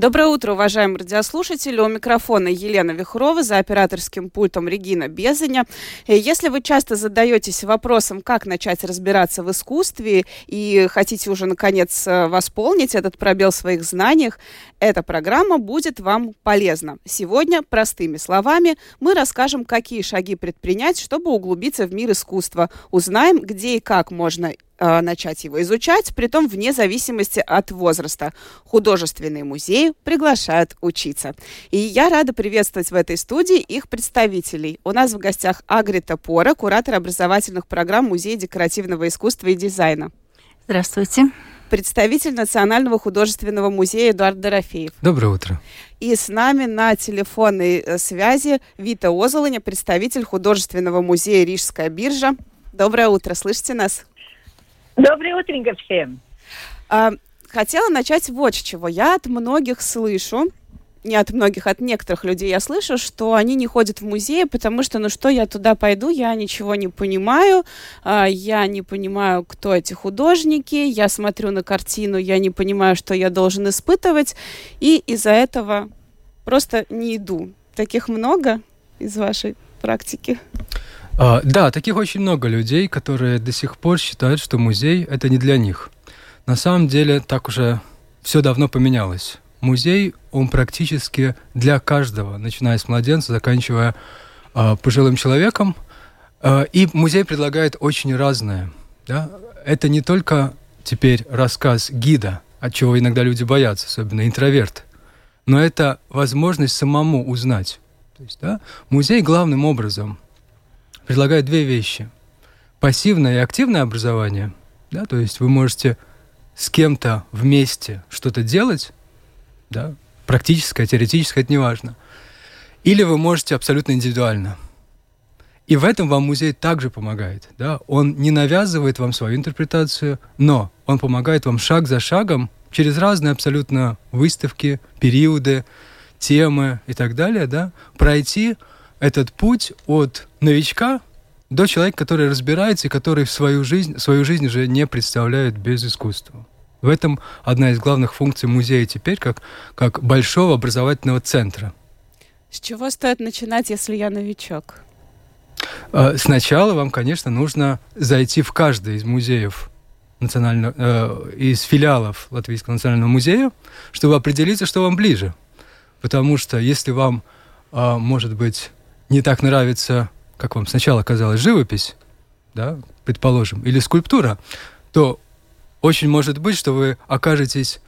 Доброе утро, уважаемые радиослушатели. У микрофона Елена Вихрова, за операторским пультом Регина Безаня. Э, если вы часто задаетесь вопросом, как начать разбираться в искусстве и хотите уже, наконец, э, восполнить этот пробел в своих знаниях, эта программа будет вам полезна. Сегодня, простыми словами, мы расскажем, какие шаги предпринять, чтобы углубиться в мир искусства. Узнаем, где и как можно э, начать его изучать, при том вне зависимости от возраста. Художественные музеи приглашают учиться. И я рада приветствовать в этой студии их представителей. У нас в гостях Агрита Пора, куратор образовательных программ Музея декоративного искусства и дизайна. Здравствуйте. Представитель Национального художественного музея Эдуард Дорофеев. Доброе утро. И с нами на телефонной э, связи Вита Озолоня, представитель художественного музея Рижская биржа. Доброе утро, слышите нас? Доброе утренько всем. А, хотела начать вот с чего. Я от многих слышу, не от многих, от некоторых людей я слышу, что они не ходят в музеи, потому что, ну что, я туда пойду, я ничего не понимаю, а, я не понимаю, кто эти художники, я смотрю на картину, я не понимаю, что я должен испытывать, и из-за этого просто не иду. Таких много из вашей практики? А, да, таких очень много людей, которые до сих пор считают, что музей это не для них. На самом деле так уже все давно поменялось. Музей, он практически для каждого, начиная с младенца, заканчивая э, пожилым человеком. Э, и музей предлагает очень разное. Да? Это не только теперь рассказ гида, от чего иногда люди боятся, особенно интроверт, но это возможность самому узнать. То есть, да, музей главным образом предлагает две вещи. Пассивное и активное образование, да, то есть вы можете с кем-то вместе что-то делать, да, практическое, теоретическое, это не важно. Или вы можете абсолютно индивидуально. И в этом вам музей также помогает. Да? Он не навязывает вам свою интерпретацию, но он помогает вам шаг за шагом через разные абсолютно выставки, периоды, темы и так далее, да, пройти этот путь от новичка до человека, который разбирается и который в свою жизнь, свою жизнь уже не представляет без искусства. В этом одна из главных функций музея теперь, как, как большого образовательного центра. С чего стоит начинать, если я новичок? А, сначала вам, конечно, нужно зайти в каждый из музеев национального, э, из филиалов Латвийского национального музея, чтобы определиться, что вам ближе. Потому что если вам, э, может быть, не так нравится, как вам сначала казалось, живопись, да, предположим, или скульптура, то очень может быть, что вы окажетесь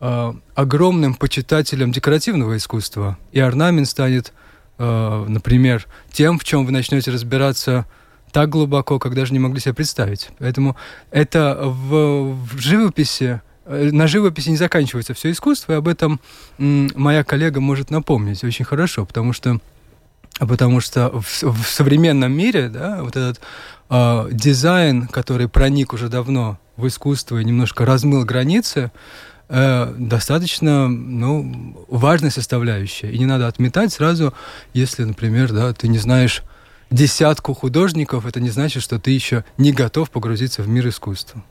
э, огромным почитателем декоративного искусства, и орнамент станет, э, например, тем, в чем вы начнете разбираться так глубоко, как даже не могли себе представить. Поэтому это в, в живописи э, на живописи не заканчивается все искусство, и об этом моя коллега может напомнить очень хорошо, потому что потому что в, в современном мире, да, вот этот э, дизайн, который проник уже давно в искусство и немножко размыл границы, э, достаточно ну, важная составляющая. И не надо отметать сразу, если, например, да, ты не знаешь десятку художников, это не значит, что ты еще не готов погрузиться в мир искусства.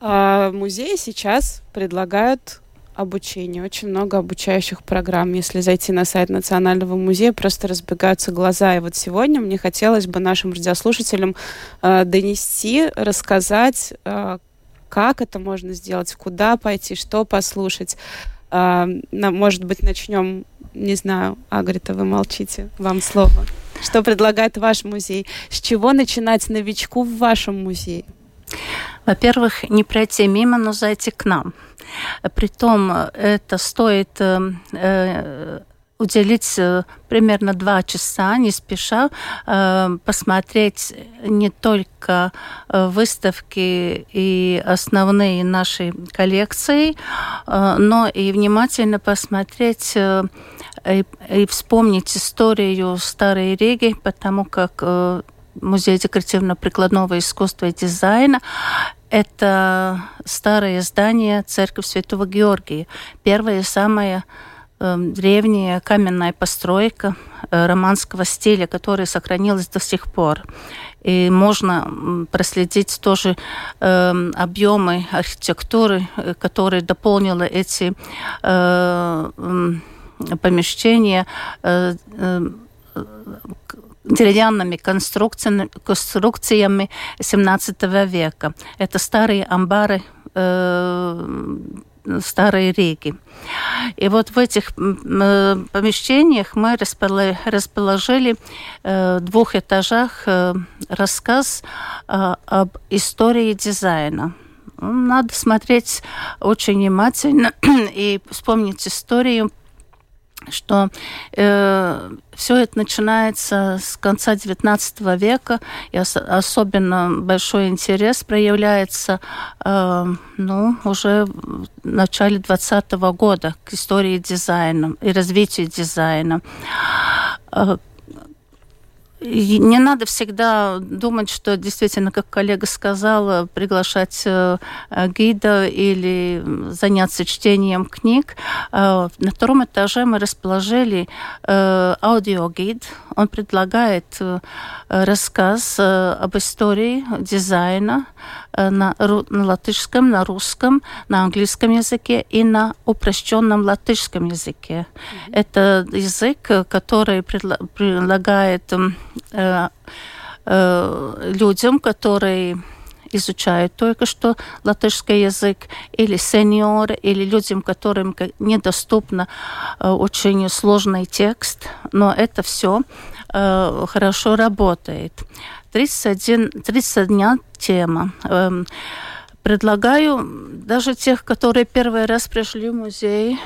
А музеи сейчас предлагают обучение, очень много обучающих программ. Если зайти на сайт Национального музея, просто разбегаются глаза. И вот сегодня мне хотелось бы нашим радиослушателям э, донести, рассказать, э, как это можно сделать, куда пойти, что послушать. Э, на, может быть, начнем, не знаю, Агрита, вы молчите, вам слово. Что предлагает ваш музей? С чего начинать новичку в вашем музее? Во-первых, не пройти мимо, но зайти к нам. Притом это стоит э, э, уделить э, примерно два часа, не спеша, посмотреть не только выставки и основные наши коллекции, но и внимательно посмотреть и вспомнить историю Старой Риги, потому как Музей декоративно-прикладного искусства и дизайна это старое здание Церковь Святого Георгия. Первое самое древняя каменная постройка романского стиля, которая сохранилась до сих пор. И можно проследить тоже э, объемы архитектуры, которые дополнили эти э, помещения э, э, деревянными конструкциями, конструкциями 17 века. Это старые амбары э, Старой Риги. И вот в этих э, помещениях мы расположили э, в двух этажах э, рассказ об истории дизайна. Надо смотреть очень внимательно и вспомнить историю что э, все это начинается с конца XIX века, и ос особенно большой интерес проявляется э, ну, уже в начале XX года к истории дизайна и развитию дизайна. Э, не надо всегда думать, что действительно, как коллега сказала, приглашать э, гида или заняться чтением книг. Э, на втором этаже мы расположили э, аудиогид. Он предлагает рассказ об истории дизайна на, на латышском, на русском, на английском языке и на упрощенном латышском языке. Mm-hmm. Это язык, который предлагает Э, э, людям, которые изучают только что латышский язык, или сеньоры, или людям, которым недоступно э, очень сложный текст, но это все хорошо работает. 31, 31 тема. Предлагаю даже тех, которые первый раз пришли в музей,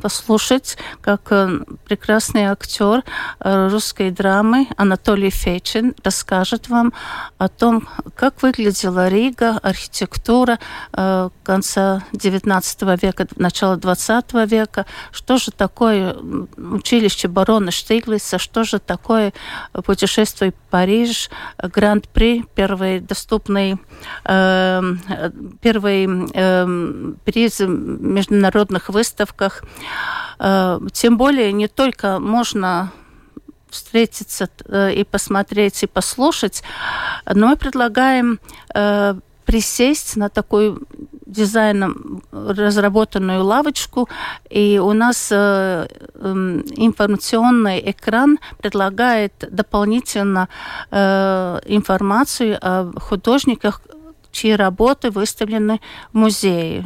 послушать, как э, прекрасный актер э, русской драмы Анатолий Фечин расскажет вам о том, как выглядела Рига, архитектура э, конца XIX века, начала XX века, что же такое училище барона Штиглица, что же такое путешествие в Париж, Гранд-при, первый доступный, первый приз в международных выставках. Э, тем более не только можно встретиться э, и посмотреть, и послушать, но мы предлагаем э, присесть на такую дизайном разработанную лавочку, и у нас э, э, информационный экран предлагает дополнительно э, информацию о художниках, чьи работы выставлены в музее.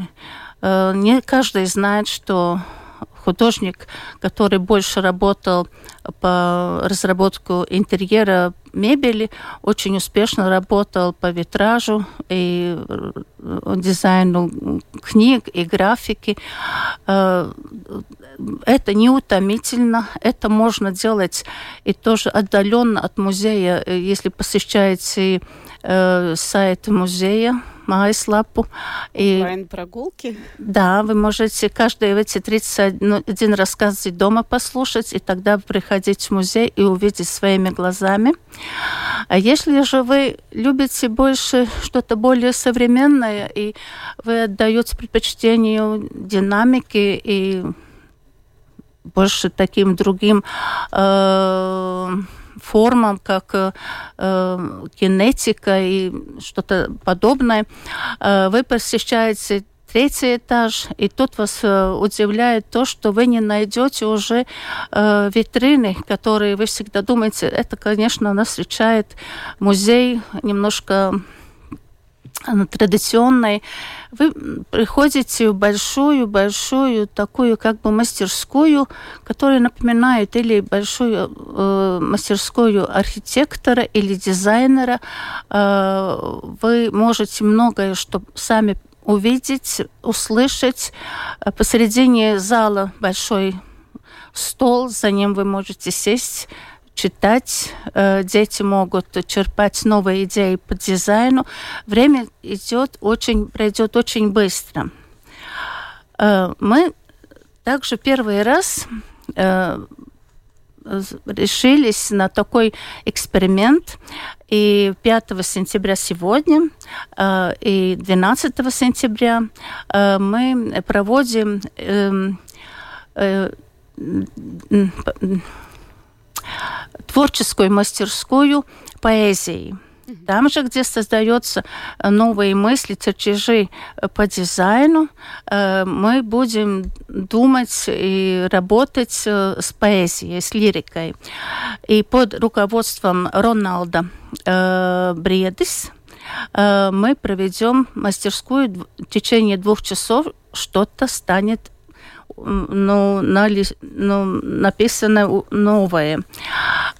Э, не каждый знает, что художник, который больше работал по разработку интерьера мебели, очень успешно работал по витражу и э, дизайну книг и графики. Э, это не утомительно, это можно делать и тоже отдаленно от музея, если посещаете сайт музея mājaslapu. Онлайн-прогулки? Да, вы можете каждый эти 31 рассказ дома послушать, и тогда приходить в музей и увидеть своими глазами. А если же вы любите больше что-то более современное, и вы отдаете предпочтению динамике и больше таким другим э, формам, как э, кинетика и что-то подобное, э, вы посещаете третий этаж, и тут вас э, удивляет то, что вы не найдете уже э, витрины, которые вы всегда думаете, это, конечно, нас встречает музей немножко традиционной, вы приходите в большую-большую такую как бы мастерскую, которая напоминает или большую э, мастерскую архитектора или дизайнера. Э, вы можете многое, что сами увидеть, услышать. Посередине зала большой стол, за ним вы можете сесть читать, э, дети могут черпать новые идеи по дизайну. Время идет очень, пройдет очень быстро. Э, мы также первый раз э, решились на такой эксперимент. И 5 сентября сегодня и 12 сентября мы проводим эм, творческую мастерскую поэзии. Там же, где создаются новые мысли, чертежи по дизайну, мы будем думать и работать с поэзией, с лирикой. И под руководством Роналда Бредис мы проведем мастерскую в течение двух часов. Что-то станет ну, на, ну, написано новое,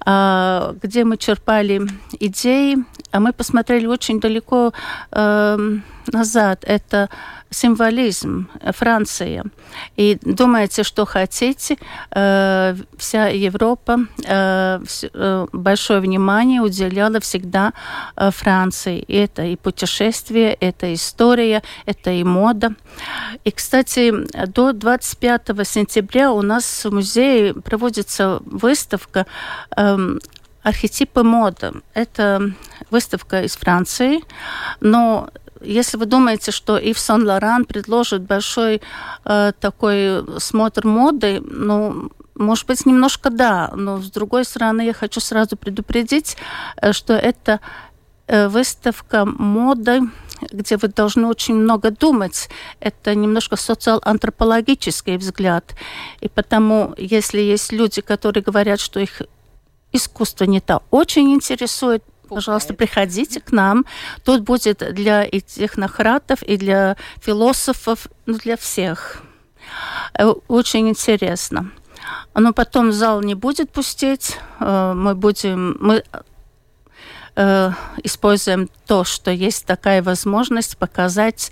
а, где мы черпали идеи, а мы посмотрели очень далеко э, назад. Это символизм Франции. И думаете, что хотите, э, вся Европа э, э, большое внимание уделяла всегда э, Франции. Это и путешествие, это история, это и мода. И, кстати, до 25 сентября у нас в музее проводится выставка э, архетипы моды. Это выставка из Франции, но если вы думаете, что Ив Сан Лоран предложит большой э, такой смотр моды, ну, может быть, немножко да, но с другой стороны, я хочу сразу предупредить, э, что это э, выставка моды, где вы должны очень много думать. Это немножко социал-антропологический взгляд. И потому, если есть люди, которые говорят, что их искусство не то очень интересует, пожалуйста, приходите к нам. Тут будет для и технократов, и для философов, ну, для всех. Э, очень интересно. Но потом зал не будет пустеть. Э, мы будем... Мы э, используем то, что есть такая возможность показать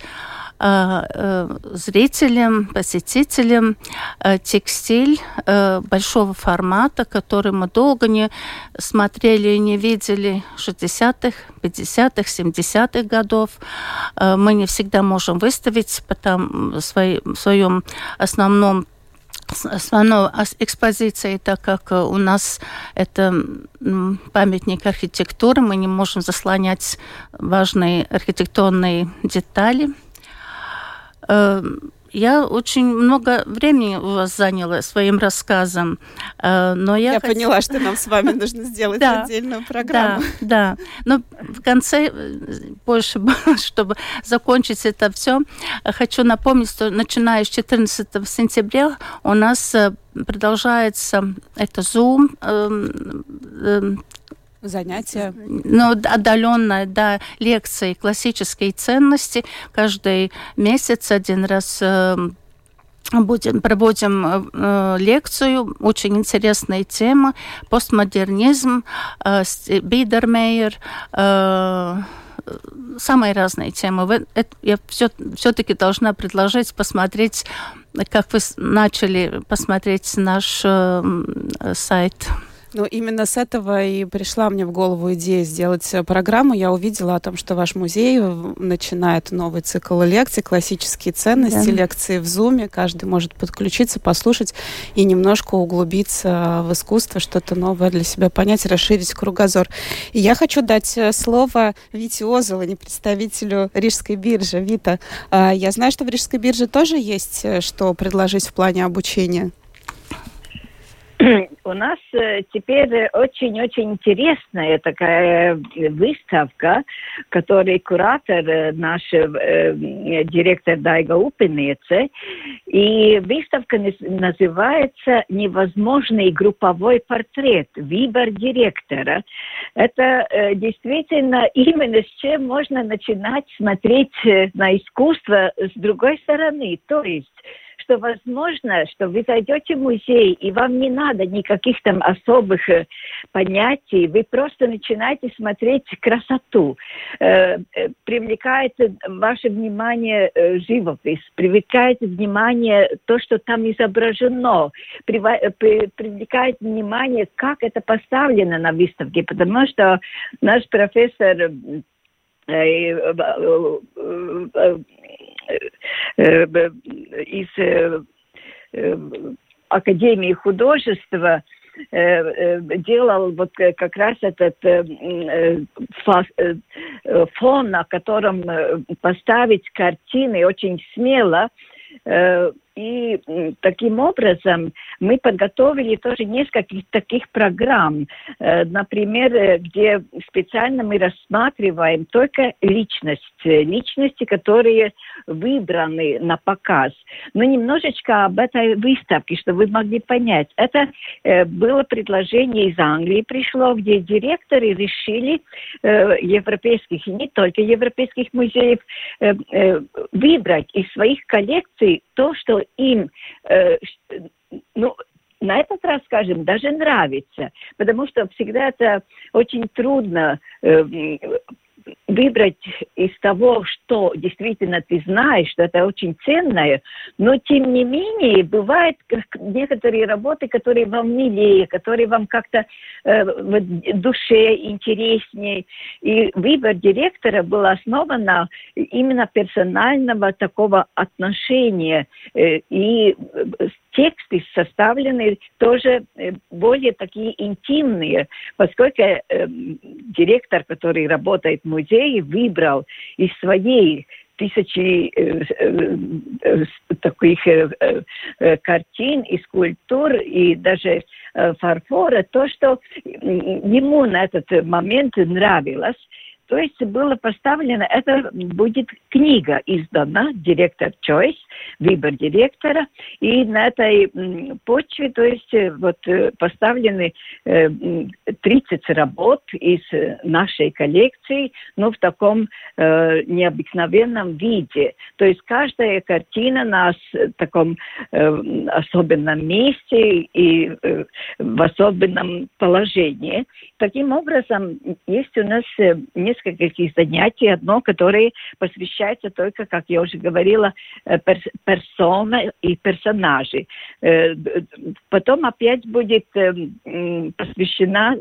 зрителям, посетителям э, текстиль большого формата, который мы долго не смотрели и не видели 60-х, 50-х, 70-х годов. Мы не всегда можем выставить потому, в своем основном основной экспозиции, так как у нас это памятник архитектуры, мы не можем заслонять важные архитектурные детали – я очень много времени у вас заняла своим рассказом, э, но я... Я хот... поняла, что нам с вами нужно сделать отдельную программу. Да, да. Но в конце, э, больше, чтобы закончить это все, хочу напомнить, что начиная с 14 сентября у нас э, продолжается это Zoom эм, эм, занятия? Ну, отдаленная, да, лекции классической ценности. Каждый месяц один раз э, будем, проводим э, лекцию, очень интересная тема, постмодернизм, э, Бидермейер, э, самые разные темы. Я все, все-таки должна предложить посмотреть, как вы начали посмотреть наш э, сайт. Ну, именно с этого и пришла мне в голову идея сделать э, программу. Я увидела о том, что ваш музей начинает новый цикл лекций, классические ценности, да. лекции в Зуме. Каждый может подключиться, послушать и немножко углубиться в искусство, что-то новое для себя понять, расширить кругозор. И я хочу дать э, слово Вите Озолоне, представителю Рижской биржи. Вита, я знаю, что в Рижской бирже тоже есть э, что предложить в плане обучения. у нас э, теперь очень-очень интересная такая выставка, который куратор э, наш э, директор Дайга Упенице. И выставка называется «Невозможный групповой портрет. Выбор директора». Это действительно именно с чем можно начинать смотреть на искусство с другой стороны. То есть что возможно, что вы зайдете в музей, и вам не надо никаких там особых э, понятий, вы просто начинаете смотреть красоту. Э, э, привлекает ваше внимание живопись, привлекает внимание то, что там изображено, привлекает внимание, как это поставлено на выставке, потому что наш профессор из э, э, Академии художества делал вот как раз этот фон, на котором поставить картины очень смело. И таким образом мы подготовили тоже несколько таких программ, э, например, э, где специально мы рассматриваем только личность, личности, которые выбраны на показ. Но немножечко об этой выставке, чтобы вы могли понять. Это э, было предложение из Англии пришло, где директоры решили европейских и не только европейских музеев выбрать из своих коллекций то, что им, э, ну, на этот раз, скажем, даже нравится, потому что всегда это очень трудно э, выбрать из того, что действительно ты знаешь, что это очень ценное, но тем не менее бывают некоторые работы, которые вам милее, которые вам как-то э, в душе интереснее. И выбор директора был основан на именно персонального такого отношения э, и э, тексты составлены тоже э, более такие интимные, поскольку э, директор, который работает в музее, выбрал из своей тысячи э, э, э таких э, э, картин и скульптур, и даже фарфора, то, что ему на этот момент нравилось. То есть было поставлено, это будет книга издана, директор Choice, выбор директора, и на этой почве, то есть э, вот э, поставлены 30 э, работ из нашей коллекции, но в таком необыкновенном виде. То есть каждая картина на таком особенном месте и в особенном положении. Таким образом, есть у нас несколько несколько занятий. Одно, которое посвящается только, как я уже говорила, э, пер персона и персонажи. Э, потом опять будет э, посвящена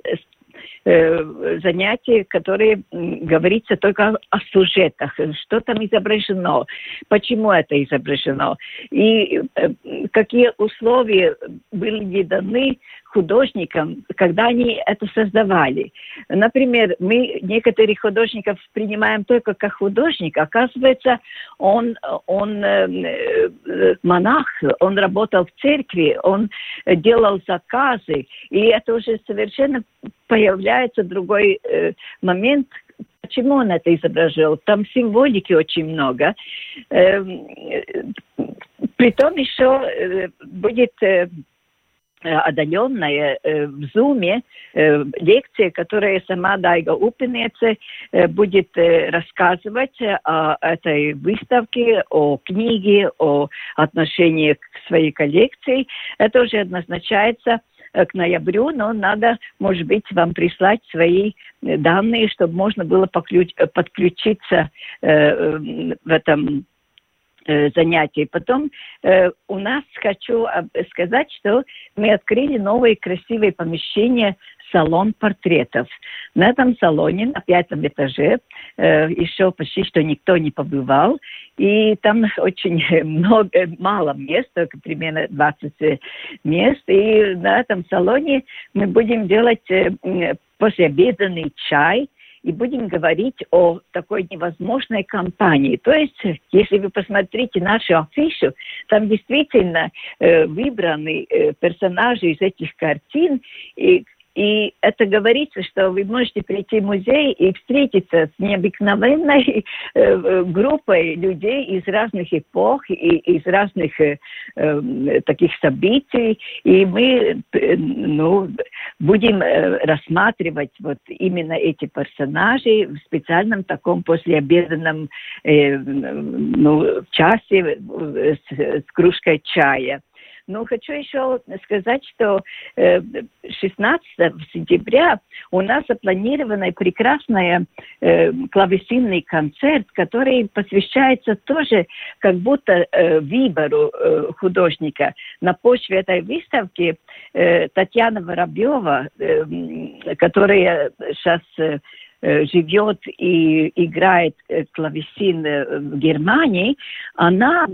занятие, которое говорится только о сюжетах, что там изображено, почему это изображено, и какие условия были даны художникам, когда они это создавали. Например, мы некоторых художников принимаем только как художник. Оказывается, он, он э, э, монах, он работал в церкви, он делал заказы. И это уже совершенно появляется другой э, момент, почему он это изображал. Там символики очень много. Эм, э, притом еще будет отдаленная э, в Зуме э, лекция, которая сама Дайга Упинеце э, будет э, рассказывать о этой выставке, о книге, о отношении к своей коллекции. Это уже однозначается э, к ноябрю, но надо, может быть, вам прислать свои данные, чтобы можно было подключиться э, в этом Э, занятий. Потом э, у нас хочу сказать, что мы открыли новые красивые помещения салон портретов. На этом салоне на пятом этаже э, еще почти что никто не побывал. И там очень много, мало мест, только примерно 20 мест. И на этом салоне мы будем делать э, послеобеденный чай – и будем говорить о такой невозможной кампании. То есть, если вы посмотрите нашу афишу, там действительно э, выбраны э, персонажи из этих картин, и и это говорится, что вы можете прийти в музей и встретиться с необыкновенной э, группой людей из разных эпох и из разных э, э, таких событий. И мы э, ну, будем э, рассматривать вот именно эти персонажи в специальном таком послеобеденном э, ну, часе э, с, с кружкой чая. Но хочу еще сказать, что 16 э, сентября у нас запланирован прекрасный э, клавесинный концерт, который посвящается тоже как будто э, выбору художника. На почве этой выставки Татьяна Воробьева, которая сейчас живет и играет клавесин в Германии, она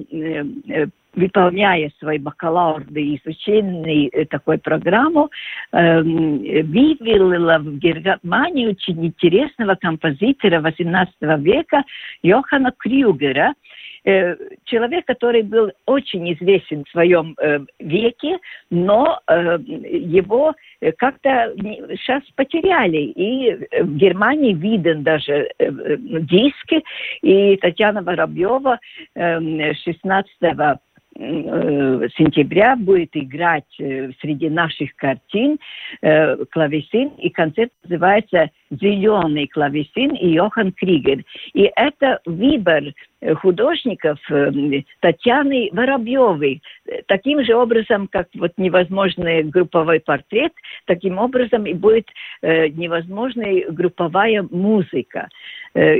выполняя свой бакалаврный изученный э, такой программу, э, вывела в Германию очень интересного композитора XVIII века Йохана Крюгера, э, человек, который был очень известен в своем э, веке, но его как-то сейчас потеряли. И в Германии виден даже диски, и Татьяна Воробьева э, 16 Э, сентября будет играть э, среди наших картин э, клавесин, и концерт называется «Зеленый клавесин» и Йохан Кригер. И это выбор художников Татьяны Воробьевой. Таким же образом, как вот невозможный групповой портрет, таким образом и будет невозможной групповая музыка. Э,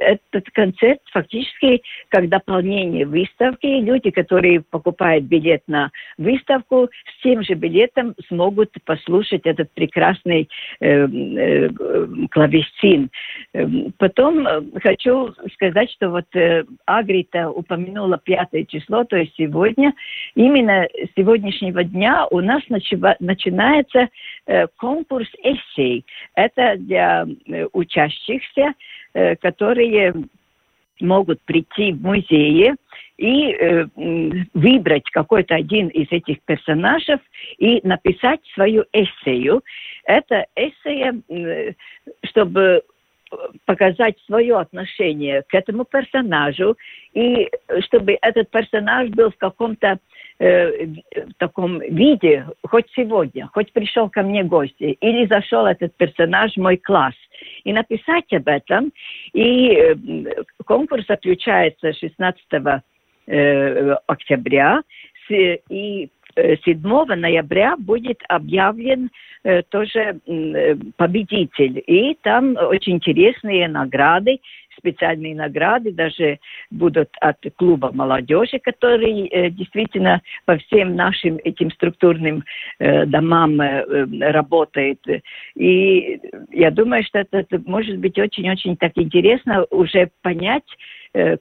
этот концерт фактически как дополнение выставки. Люди, которые покупают билет на выставку, с тем же билетом смогут послушать этот прекрасный э, э, клавесин. Эм, потом хочу сказать, что вот э, Агрита упомянула пятое число, то есть сегодня. Именно с сегодняшнего дня у нас начи- начинается э, конкурс эссей. Это для учащихся которые могут прийти в музеи и э, выбрать какой-то один из этих персонажей и написать свою эссею. Это эссея, э, чтобы показать свое отношение к этому персонажу, и чтобы этот персонаж был в каком-то э, в таком виде, хоть сегодня, хоть пришел ко мне гости, или зашел этот персонаж в мой класс, и написать об этом. И э, конкурс заключается 16 э, октября, и 7 ноября будет объявлен э, тоже э, победитель. И там очень интересные награды, специальные награды даже будут от клуба молодежи, который э, действительно по всем нашим этим структурным домам работает. И я думаю, что это, может быть очень-очень так интересно уже понять,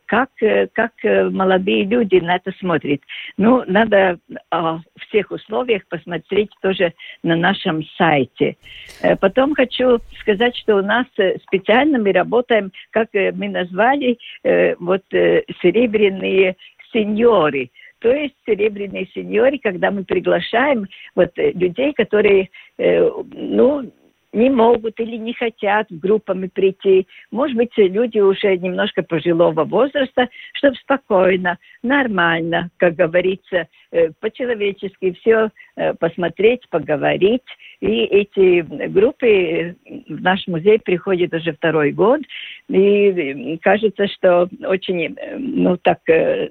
как, э, как э, молодые люди на это смотрят. Ну, надо о всех условиях посмотреть тоже на нашем сайте. Потом хочу сказать, что у нас специально мы работаем, как мы назвали, вот серебряные сеньоры. То есть серебряные сеньоры, когда мы приглашаем вот людей, которые, ну, не могут или не хотят группами прийти. Может быть, люди уже немножко пожилого возраста, чтобы спокойно, нормально, как говорится, по-человечески все э, посмотреть, поговорить. И эти группы в наш музей приходят уже второй год. И кажется, что очень, ну, так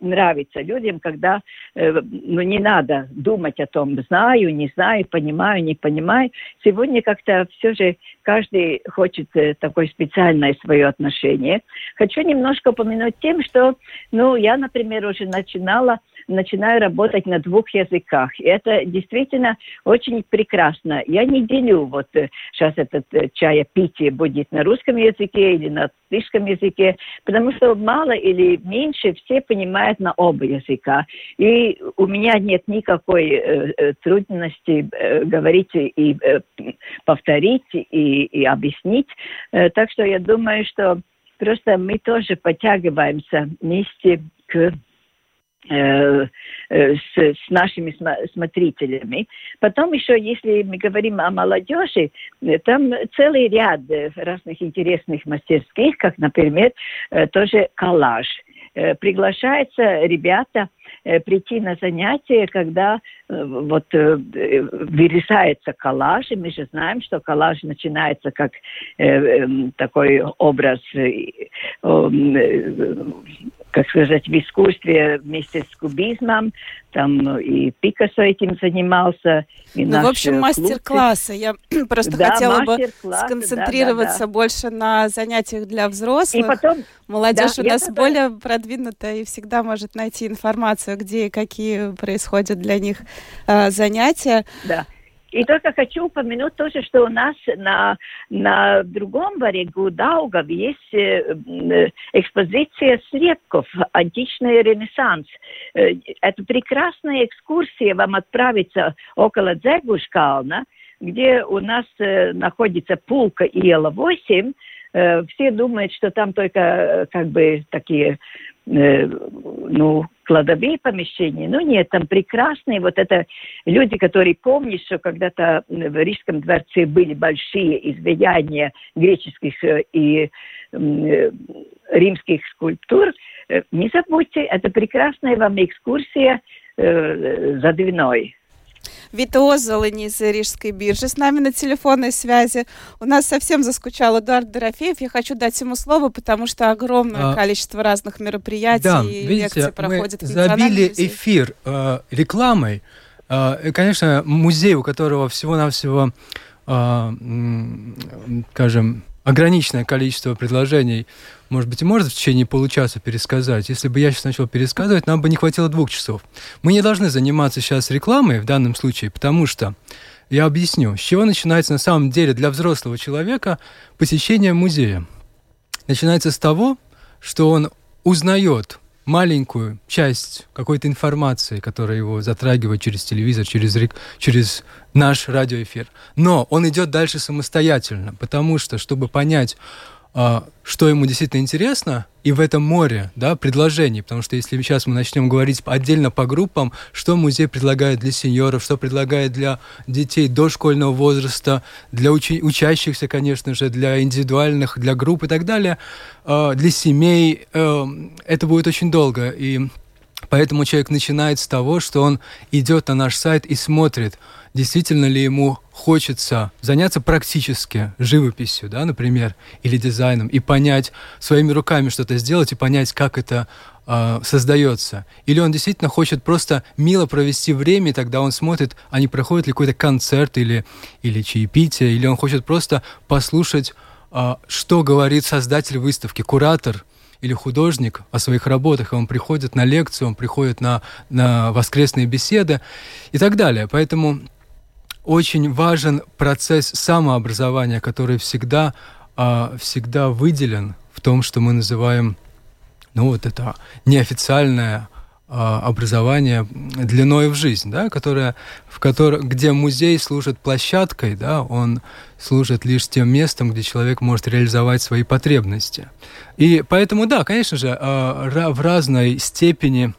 нравится людям, когда, ну, не надо думать о том, знаю, не знаю, понимаю, не понимаю. Сегодня как-то все же каждый хочет такое специальное свое отношение. Хочу немножко упомянуть тем, что, ну, я, например, уже начинала начинаю работать на двух языках. И это действительно очень прекрасно. Я не делю, вот сейчас э, этот э, чаепитие будет на русском языке или на английском языке, потому что мало или меньше все понимают на оба языка. И у меня нет никакой э, э трудности э, говорить и э, повторить и, и объяснить. Э, так что я думаю, что просто мы тоже подтягиваемся вместе к с, с нашими смотрителями. Потом еще, если мы говорим о молодежи, э, там целый ряд разных интересных мастерских, как, например, тоже коллаж. Приглашаются ребята прийти на занятия, когда вот вырезается коллаж, и мы же знаем, что коллаж начинается как такой образ как сказать, в искусстве вместе с кубизмом. Там и Пикассо этим занимался. И ну, в общем, мастер-классы. Я просто да, хотела бы сконцентрироваться да, да, да. больше на занятиях для взрослых. И потом, Молодежь да, у нас тогда... более продвинутая и всегда может найти информацию, где и какие происходят для них э, занятия. Да. И только хочу упомянуть тоже, что у нас на, на другом берегу Даугав есть э, э, экспозиция слепков, античный ренессанс. Э, это прекрасная экскурсия вам отправиться около Дзегушкална, где у нас находится пулка Иела-8. Э, все думают, что там только как бы такие э, ну, кладовые помещения. Ну, нет, там прекрасные вот это люди, которые помнят, что когда-то в Рижском дворце были большие изваяния греческих э, и э, римских скульптур. Э, не забудьте, это прекрасная вам экскурсия за Двиной. Вита Озолынь из Рижской биржи с нами на телефонной связи. У нас совсем заскучал Эдуард Дорофеев. Я хочу дать ему слово, потому что огромное а, количество разных мероприятий да, и видите, лекций проходит мы в забили эфир э, рекламой. Э, конечно, музей, у которого всего-навсего, э, скажем, ограниченное количество предложений, может быть, и может в течение получаса пересказать. Если бы я сейчас начал пересказывать, нам бы не хватило двух часов. Мы не должны заниматься сейчас рекламой в данном случае, потому что я объясню, с чего начинается на самом деле для взрослого человека посещение музея. Начинается с того, что он узнает маленькую часть какой-то информации, которая его затрагивает через телевизор, через, через наш радиоэфир. Но он идет дальше самостоятельно, потому что, чтобы понять, что ему действительно интересно, и в этом море да, предложений, потому что если сейчас мы начнем говорить отдельно по группам, что музей предлагает для сеньоров, что предлагает для детей дошкольного возраста, для учи- учащихся, конечно же, для индивидуальных, для групп и так далее, а, для семей, э, это будет очень долго, и поэтому человек начинает с того, что он идет на наш сайт и смотрит, действительно ли ему хочется заняться практически живописью, да, например, или дизайном, и понять, своими руками что-то сделать, и понять, как это э, создается. Или он действительно хочет просто мило провести время, и тогда он смотрит, а не проходит ли какой-то концерт или, или чаепитие, или он хочет просто послушать, э, что говорит создатель выставки, куратор, или художник о своих работах, и он приходит на лекцию, он приходит на, на воскресные беседы и так далее. Поэтому очень важен процесс самообразования, который всегда, а, всегда выделен в том, что мы называем, ну вот это неофициальное а, образование длиной в жизнь, да, которое, в котором, где музей служит площадкой, да, он служит лишь тем местом, где человек может реализовать свои потребности. И поэтому, да, конечно же, а, в разной степени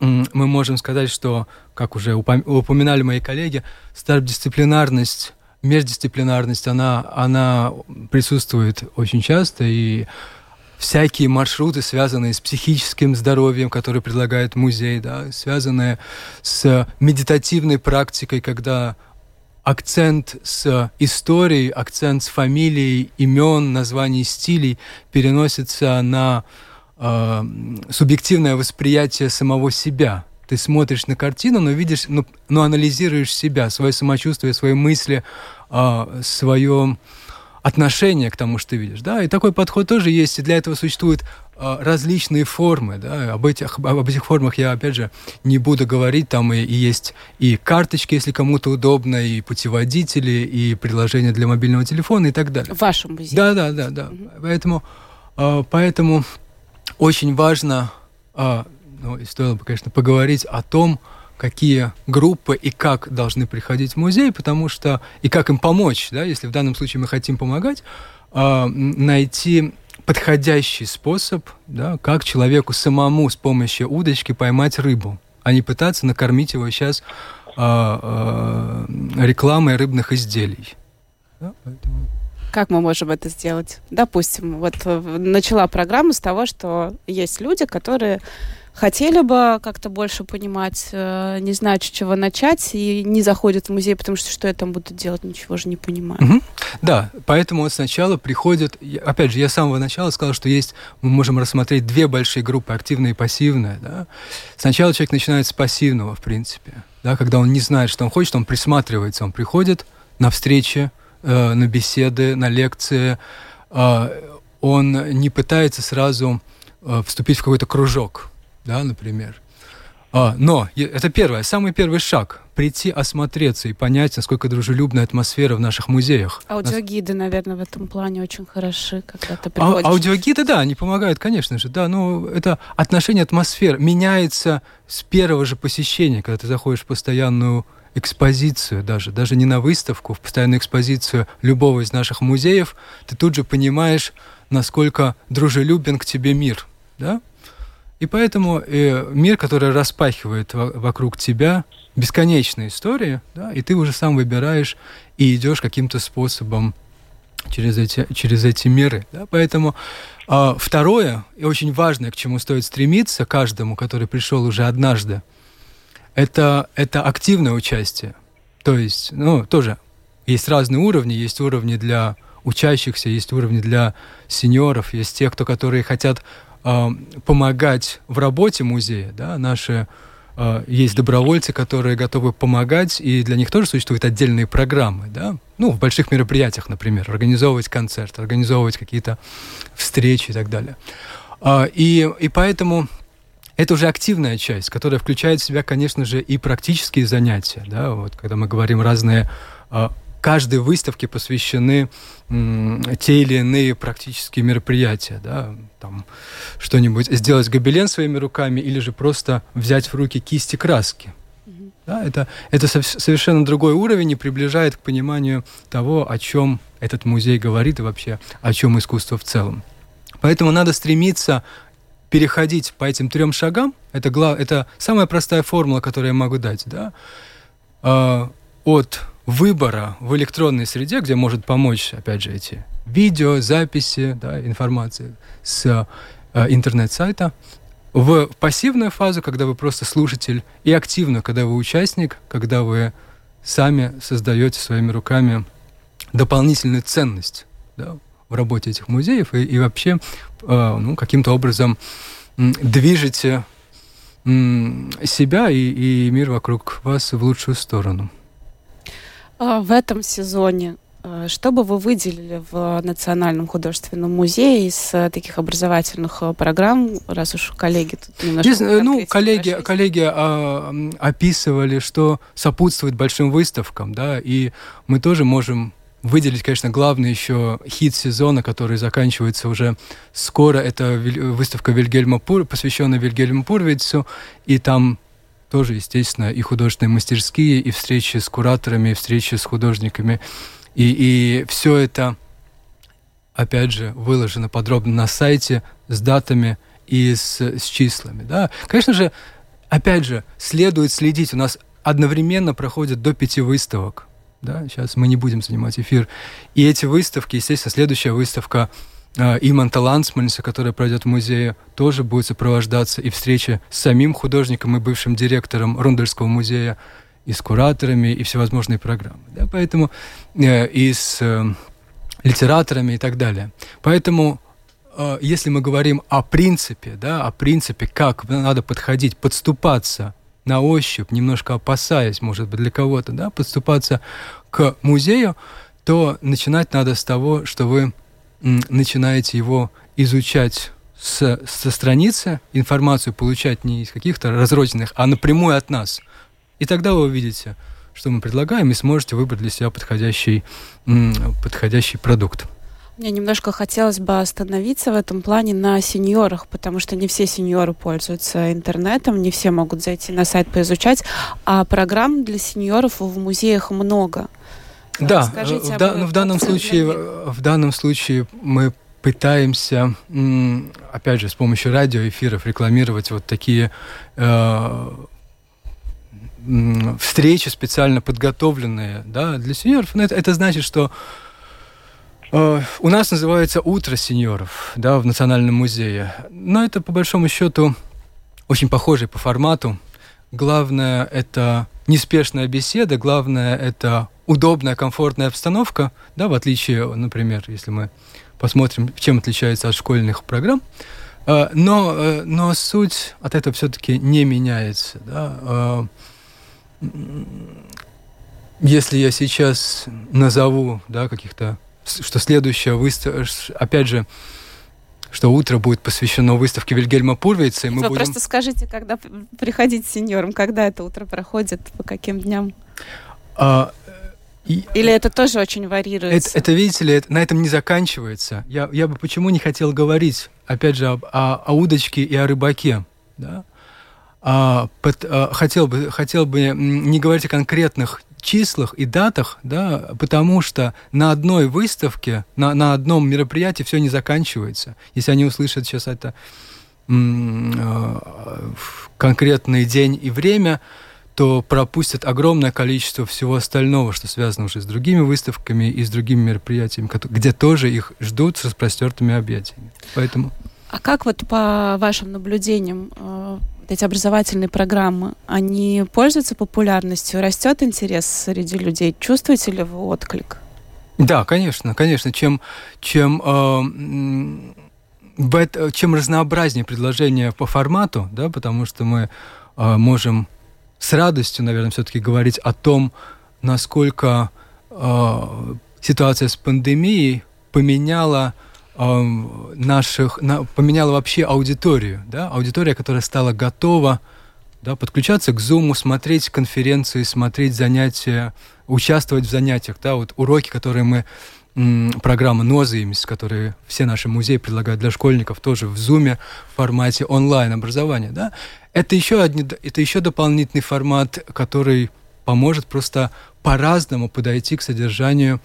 мы можем сказать, что, как уже упоминали мои коллеги, стародисциплинарность, междисциплинарность, она, она присутствует очень часто, и всякие маршруты, связанные с психическим здоровьем, которые предлагает музей, да, связанные с медитативной практикой, когда акцент с историей, акцент с фамилией, имен, названий стилей переносится на э, субъективное восприятие самого себя. Ты смотришь на картину, но видишь, но, но анализируешь себя, свое самочувствие, свои мысли, э, свое отношение к тому, что ты видишь. Да? И такой подход тоже есть, и для этого существуют э, различные формы. Да? Об, этих, об этих формах я, опять же, не буду говорить. Там и, и есть и карточки, если кому-то удобно, и путеводители, и приложения для мобильного телефона и так далее. В вашем музее? Да, да, да. да. Угу. Поэтому, э, поэтому очень важно, а, ну, и стоило бы, конечно, поговорить о том, какие группы и как должны приходить в музей, потому что и как им помочь, да, если в данном случае мы хотим помогать, а, найти подходящий способ, да, как человеку самому с помощью удочки поймать рыбу, а не пытаться накормить его сейчас а, а, рекламой рыбных изделий. Да, поэтому... Как мы можем это сделать? Допустим, вот э, начала программу с того, что есть люди, которые хотели бы как-то больше понимать, э, не знают, с чего начать, и не заходят в музей, потому что что я там буду делать, ничего же не понимаю. Угу. Да, поэтому вот сначала приходят, опять же, я с самого начала сказал, что есть, мы можем рассмотреть две большие группы, активная и пассивная. Да? Сначала человек начинает с пассивного, в принципе, да, когда он не знает, что он хочет, он присматривается, он приходит на встречи, э, на беседы, на лекции. Э, он не пытается сразу э, вступить в какой-то кружок, да, например. А, но это первое, самый первый шаг прийти осмотреться и понять, насколько дружелюбная атмосфера в наших музеях. Аудиогиды, наверное, в этом плане очень хороши, когда ты а, приходишь. А, аудиогиды, да, они помогают, конечно же, да, но это отношение атмосфер меняется с первого же посещения, когда ты заходишь в постоянную экспозицию даже, даже не на выставку, в постоянную экспозицию любого из наших музеев, ты тут же понимаешь, насколько дружелюбен к тебе мир, да? И поэтому э, мир, который распахивает вокруг тебя бесконечные истории, да, и ты уже сам выбираешь и идешь каким-то способом через эти, через эти миры. Да? Поэтому э, второе, и очень важное, к чему стоит стремиться каждому, который пришел уже однажды, это, это активное участие. То есть, ну, тоже есть разные уровни, есть уровни для учащихся, есть уровни для сеньоров, есть те, кто, которые хотят э, помогать в работе музея, да, наши э, есть добровольцы, которые готовы помогать, и для них тоже существуют отдельные программы, да, ну, в больших мероприятиях, например, организовывать концерт, организовывать какие-то встречи и так далее. Э, и, и поэтому это уже активная часть, которая включает в себя, конечно же, и практические занятия, да, вот, когда мы говорим разные каждой выставке посвящены те или иные практические мероприятия, да, там что-нибудь сделать гобелен своими руками или же просто взять в руки кисти краски. Да, это, это совершенно другой уровень и приближает к пониманию того, о чем этот музей говорит и вообще о чем искусство в целом. Поэтому надо стремиться переходить по этим трем шагам. Это, глав, это самая простая формула, которую я могу дать. Да? Э, от выбора в электронной среде, где может помочь, опять же, эти видео, записи, да, информации с э, интернет-сайта, в пассивную фазу, когда вы просто слушатель, и активную, когда вы участник, когда вы сами создаете своими руками дополнительную ценность да, в работе этих музеев и, и вообще э, ну, каким-то образом движете себя и, и мир вокруг вас в лучшую сторону. А, в этом сезоне а, что бы вы выделили в Национальном художественном музее из а, таких образовательных программ, раз уж коллеги тут немножко... Есть, ну, коллеги, коллеги а, описывали, что сопутствует большим выставкам, да, и мы тоже можем выделить, конечно, главный еще хит сезона, который заканчивается уже скоро. Это выставка Вильгельма Пур, посвященная Вильгельму Пурвицу, и там тоже, естественно, и художественные мастерские, и встречи с кураторами, и встречи с художниками. И, и все это, опять же, выложено подробно на сайте с датами и с, с числами. Да? Конечно же, опять же, следует следить. У нас одновременно проходят до пяти выставок. Да? Сейчас мы не будем занимать эфир. И эти выставки, естественно, следующая выставка а, Иманта Лансманса, которая пройдет в музее, тоже будет сопровождаться и встреча с самим художником и бывшим директором Рундельского музея, и с кураторами, и всевозможные программы. Да? Поэтому э, и с э, литераторами и так далее. Поэтому э, если мы говорим о принципе, да, о принципе, как надо подходить, подступаться на ощупь, немножко опасаясь, может быть, для кого-то, да, подступаться к музею, то начинать надо с того, что вы начинаете его изучать с, со страницы, информацию получать не из каких-то разрозненных, а напрямую от нас. И тогда вы увидите, что мы предлагаем, и сможете выбрать для себя подходящий, подходящий продукт. Мне немножко хотелось бы остановиться в этом плане на сеньорах, потому что не все сеньоры пользуются интернетом, не все могут зайти на сайт поизучать, а программ для сеньоров в музеях много. Да, Скажите в, да, ну, в данном случае, в данном случае мы пытаемся, опять же, с помощью радиоэфиров рекламировать вот такие э, встречи специально подготовленные да, для сеньоров. Но это, это значит, что э, у нас называется «Утро сеньоров» да, в Национальном музее. Но это, по большому счету, очень похоже по формату. Главное – это неспешная беседа, главное – это удобная, комфортная обстановка, да, в отличие, например, если мы посмотрим, чем отличается от школьных программ, э, но, э, но суть от этого все-таки не меняется. Да. Э, если я сейчас назову да, каких-то, что следующая выставка, опять же, что утро будет посвящено выставке Вильгельма Пурвейца. И мы Вы будем... просто скажите, когда приходить сеньором, когда это утро проходит, по каким дням? А, и, Или это тоже очень варируется? Это, это видите ли, это, на этом не заканчивается. Я, я бы почему не хотел говорить, опять же, об, о, о удочке и о рыбаке. Да? А, под, а, хотел, бы, хотел бы не говорить о конкретных числах и датах, да, потому что на одной выставке, на, на одном мероприятии все не заканчивается. Если они услышат сейчас это конкретный день и время, то пропустят огромное количество всего остального, что связано уже с другими выставками и с другими мероприятиями, где тоже их ждут с распростертыми объятиями. Поэтому... А как вот по вашим наблюдениям э, эти образовательные программы, они пользуются популярностью, растет интерес среди людей? Чувствуете ли вы отклик? Да, конечно, конечно. Чем, чем, э, чем разнообразнее предложение по формату, да, потому что мы э, можем с радостью, наверное, все-таки говорить о том, насколько э, ситуация с пандемией поменяла наших, на, поменяла вообще аудиторию, да, аудитория, которая стала готова да, подключаться к Zoom, смотреть конференции, смотреть занятия, участвовать в занятиях, да, вот уроки, которые мы программа Нозаимс, которые все наши музеи предлагают для школьников, тоже в Zoom в формате онлайн образования, да, это еще, одни, это еще дополнительный формат, который поможет просто по-разному подойти к содержанию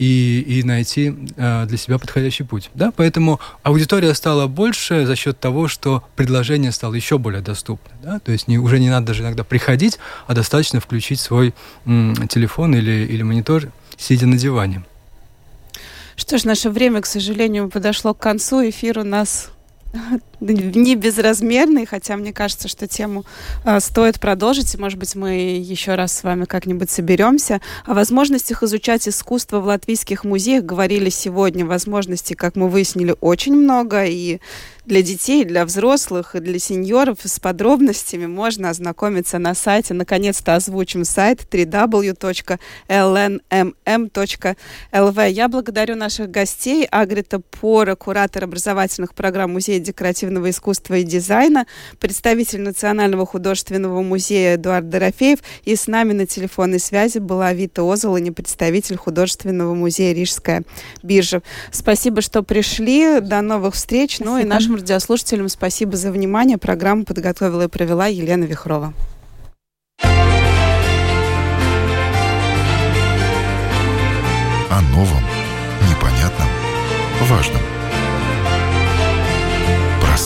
и, и найти э, для себя подходящий путь. Да? Поэтому аудитория стала больше за счет того, что предложение стало еще более доступным. Да? То есть не, уже не надо даже иногда приходить, а достаточно включить свой м, телефон или, или монитор, сидя на диване. Что ж, наше время, к сожалению, подошло к концу. Эфир у нас не безразмерный, хотя мне кажется, что тему э, стоит продолжить, и, может быть, мы еще раз с вами как-нибудь соберемся. О возможностях изучать искусство в латвийских музеях говорили сегодня. Возможностей, как мы выяснили, очень много, и для детей, для взрослых и для сеньоров с подробностями можно ознакомиться на сайте. Наконец-то озвучим сайт www.lnmm.lv. Я благодарю наших гостей. Агрита Пора, куратор образовательных программ Музея декоративного искусства и дизайна, представитель Национального художественного музея Эдуард Дорофеев. И с нами на телефонной связи была Вита Озолони, представитель художественного музея Рижская биржа. Спасибо, что пришли. До новых встреч. Спасибо. Ну и нашим радиослушателям спасибо за внимание. Программу подготовила и провела Елена Вихрова. О новом, непонятном, важном.